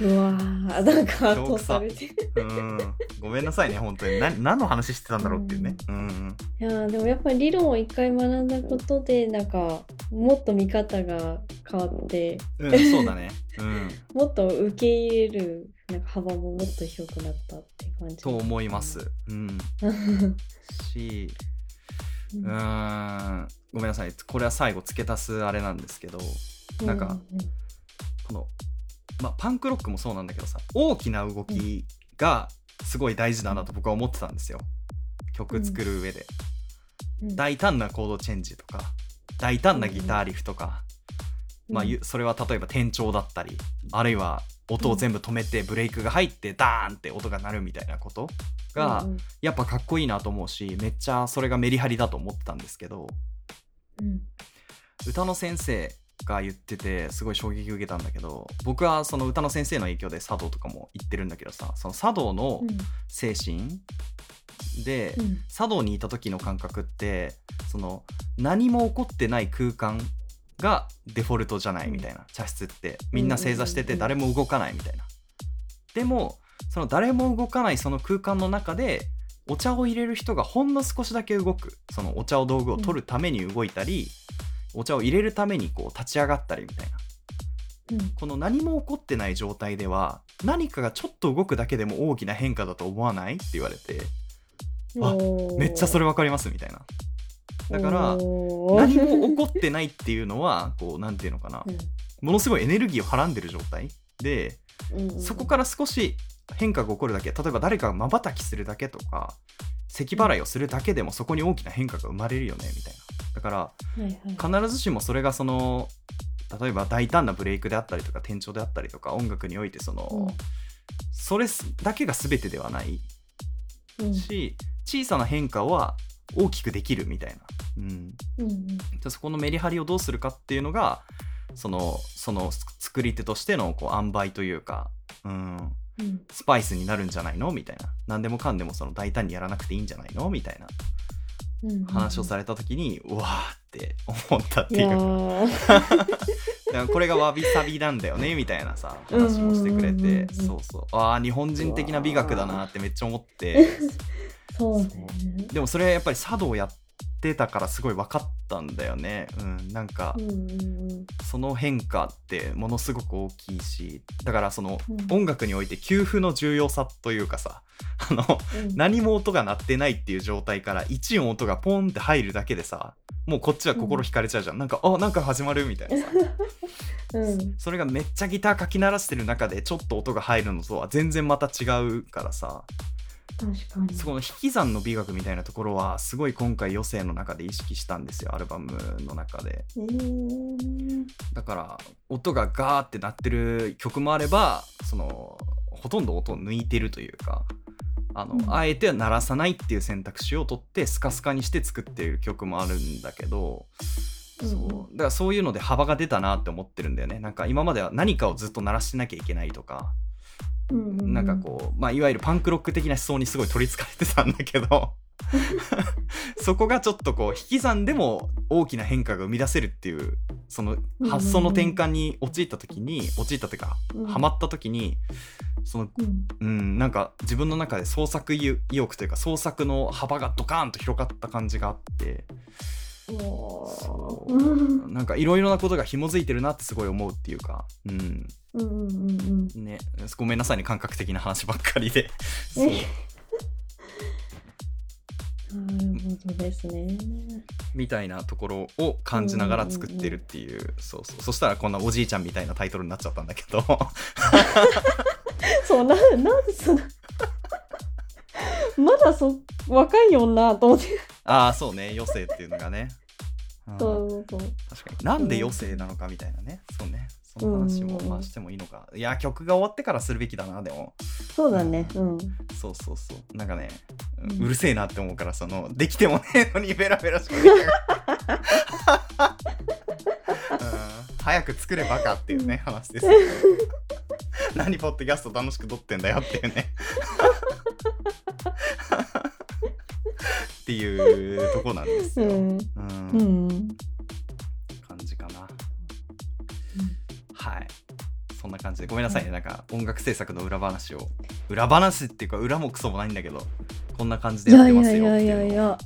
うわーなんか圧倒されてうん。ごめんなさいね本当に。な何の話してたんだろうっていうね。うんいやーでもやっぱり理論を一回学んだことでなんかもっと見方が変わってうん、うん、そうだね。うん。もっと受け入れるなんか幅ももっと広くなったって感じ。と思います。うんうん。しうーん。ごめんなさい。これは最後付け足すあれなんですけどなんかこの、まあ、パンクロックもそうなんだけどさ大きな動きがすごい大事だなと僕は思ってたんですよ。曲作る上で、うん。大胆なコードチェンジとか大胆なギターリフとか、まあ、ゆそれは例えば転調だったりあるいは音を全部止めてブレイクが入ってダーンって音が鳴るみたいなことがうんやっぱかっこいいなと思うしめっちゃそれがメリハリだと思ってたんですけどうん。歌の先生が言っててすごい衝撃受けたんだけど僕はその歌の先生の影響で茶道とかも行ってるんだけどさその茶道の精神で、茶道にいた時の感覚ってその何も起こってない空間がデフォルトじゃないみたいな、茶室って。みんな正座してて誰も動かないみたいな。でもその誰も動かないその空間の中でお茶を入れる人がほんの少しだけ動く。そのお茶を道具を取るために動いたり、お茶を入れるためにこう立ち上がったりみたいな。うん。この何も起こってない状態では何かがちょっと動くだけでも大きな変化だと思わない？って言われて。あめっちゃそれ分かりますみたいなだから何も起こってないっていうのはこうなんていうのかな。ものすごいエネルギーをはらんでる状態。でそこから少し変化が起こるだけ例えば誰かがまばたきするだけとか咳払いをするだけでもそこに大きな変化が生まれるよねみたいな。だから必ずしもそれがその例えば大胆なブレイクであったりとか転調であったりとか音楽においてその、うん。それだけが全てではないうん。し小さな変化は大きくできるみたいな、うん、うんそこのメリハリをどうするかっていうのがそのその作り手としてのこう塩梅というか、うん、うん。スパイスになるんじゃないのみたいな。何でもかんでもその大胆にやらなくていいんじゃないのみたいな。うん話をされた時に、うわーって思ったっていう これがわびさびなんだよねみたいなさ話もしてくれて。そうそう。ああ日本人的な美学だなってめっちゃ思って。そうね。でもそれやっぱり茶道やっってたからすごい分かったんだよね。うん、なんかうんうんその変化ってものすごく大きいしだからそのうん。音楽において給付の重要さというかさ あのうん。何も音が鳴ってないっていう状態から1音音がポンって入るだけでさもうこっちは心惹かれちゃうじゃん、なんかあなんか始まるみたいなさ。うん。それがめっちゃギターかき鳴らしてる中でちょっと音が入るのとは全然また違うからさそこの引き算の美学みたいなところはすごい今回余生の中で意識したんですよアルバムの中で。えー。だから音がガーって鳴ってる曲もあればそのほとんど音を抜いてるというかあの、うん。あえては鳴らさないっていう選択肢を取ってスカスカにして作っている曲もあるんだけど、うん。そう。だからそういうので幅が出たなって思ってるんだよね。なんか今までは何かをずっと鳴らしてなきゃいけないとか、なんかこう、まあ、いわゆるパンクロック的な思想にすごい取りつかれてたんだけど。そこがちょっとこう引き算でも大きな変化が生み出せるっていうその発想の転換に陥った時に陥ったというか、うん。ハマった時にそのうん。うんなんか自分の中で創作意欲というか創作の幅がドカーンと広がった感じがあってそう。うんなんかいろいろなことが紐づいてるなってすごい思うっていうか、うん。うんうんうんね、ごめんなさいね感覚的な話ばっかりで。そう。なるほどですね。みたいなところを感じながら作ってるっていう,、そうそう。そしたらこんなおじいちゃんみたいなタイトルになっちゃったんだけど。そうななんでそんな まだそ若いよなと思って。ああそうね。余生っていうのがね、うん。そうそうそう。確かに。なんで余生なのかみたいなね。そうねその話もうんまあしてもいいのか。いや曲が終わってからするべきだなでも。そうだね。うん。そうそうそう。なんかねううん。うるせえなって思うからそのできてもねえのにベラベラしかできない、うん、早く作ればかっていうね話です。よ 何ポッドキャスト楽しく撮ってんだよっていうね。っていうとこなんですよ、うん。うんそんな感じでごめんなさいね、なんか音楽制作の裏話を。裏話っていうか裏もクソもないんだけどこんな感じでやっいやいてますよやいやいっていうのを。やいや。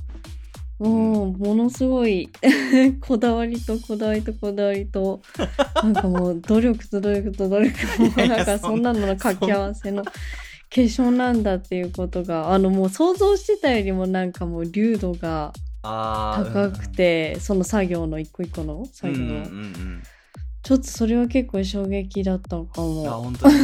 もうものすごい こだわりとこだわりとこだわりとなんかもう努力と努力と努力もいやいやなんかそんなのの掛け合わせの結晶なんだっていうことがあのもう想像してたよりもなんかもう流度が高くてその作業の一個一個の作業、うんうんうんうんちょっとそれは結構衝撃だったかうん、あも。本当？に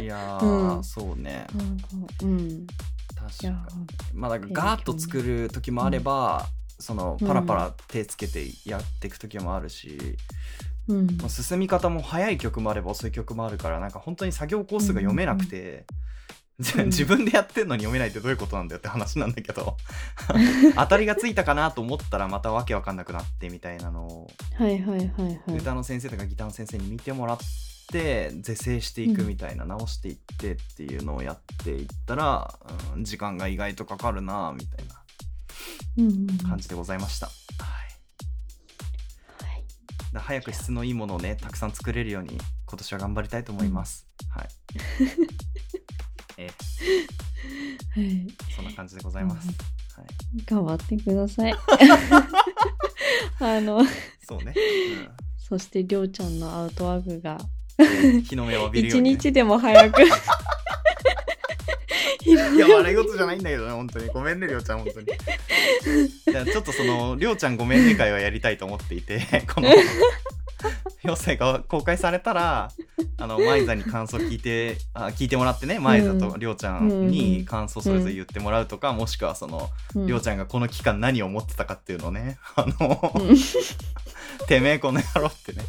いやー、うん。そうね。なんかうん。確いやかにまあだからガーッと作る時もあれば、そのパラパラ手つけてやっていく時もあるし、うん。まあ進み方も早い曲もあれば遅い曲もあるからなんか本当に作業コースが読めなくて、自分でやってんのに読めないってどういうことなんだよって話なんだけど 当たりがついたかなと思ったらまたわけわかんなくなってみたいなのをはいはいはいはい。歌の先生とかギターの先生に見てもらって是正していくみたいな、直していってっていうのをやっていったら、うん時間が意外とかかるなみたいなうんうんうん感じでございました。はいはいだ早く質のいいものをねたくさん作れるように今年は頑張りたいと思います。はい。えはいそんな感じでございます。はい。頑張ってください。あのそうね。そしてりょうちゃんのアウトワークがうん、日の目を浴びるよう一に、ね。日でも早く いや笑い事じゃないんだけどね本当にごめんねりょうちゃん本当に。ちょっとそのりょうちゃんごめんね会はやりたいと思っていてこの 余生が公開されたら あのマイザに感想聞いてあ聞いてもらってねマイザとりょうちゃんに感想それぞれ言ってもらうとか、もしくはそのりょうちゃんがこの期間何を思ってたかっていうのをね あの、うん てめえこの野郎ってね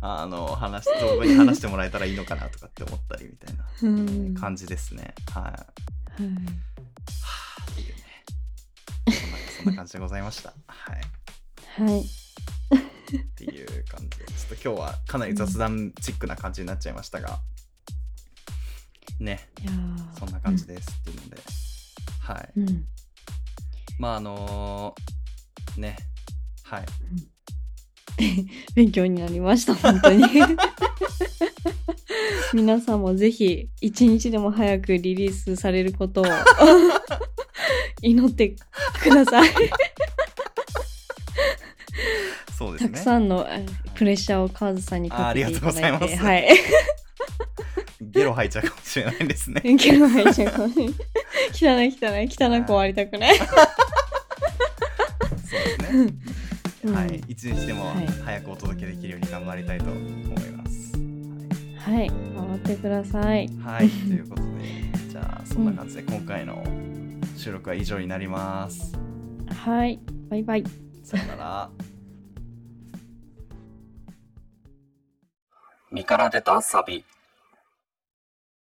あの話動画に話してもらえたらいいのかなとかって思ったりみたいなうん感じですね。はい。ははいあっていうね。そんなそんな感じでございました。はい。はいっていう感じで、ちょっと今日はかなり雑談チックな感じになっちゃいましたが、ね、そんな感じですっていうので、はい。うん。まああのーね、はい。勉強になりました本当に。皆さんもぜひ一日でも早くリリースされることを 祈ってください。たくそうですねさんのえプレッシャーをカズさんにかけていただいて。あありがとうございますはい。ゲロ吐いちゃうかもしれないですねけど入っちゃうかもしれない汚い汚い汚く終わりたくない。そうですねうんはい、一日でもはい早くお届けできるように頑張りたいと思います。はい、頑張ってください。はい、ということで、じゃあそんな感じで今回の収録は以上になります。はい、バイバイ。さよなら。身から出たサビ。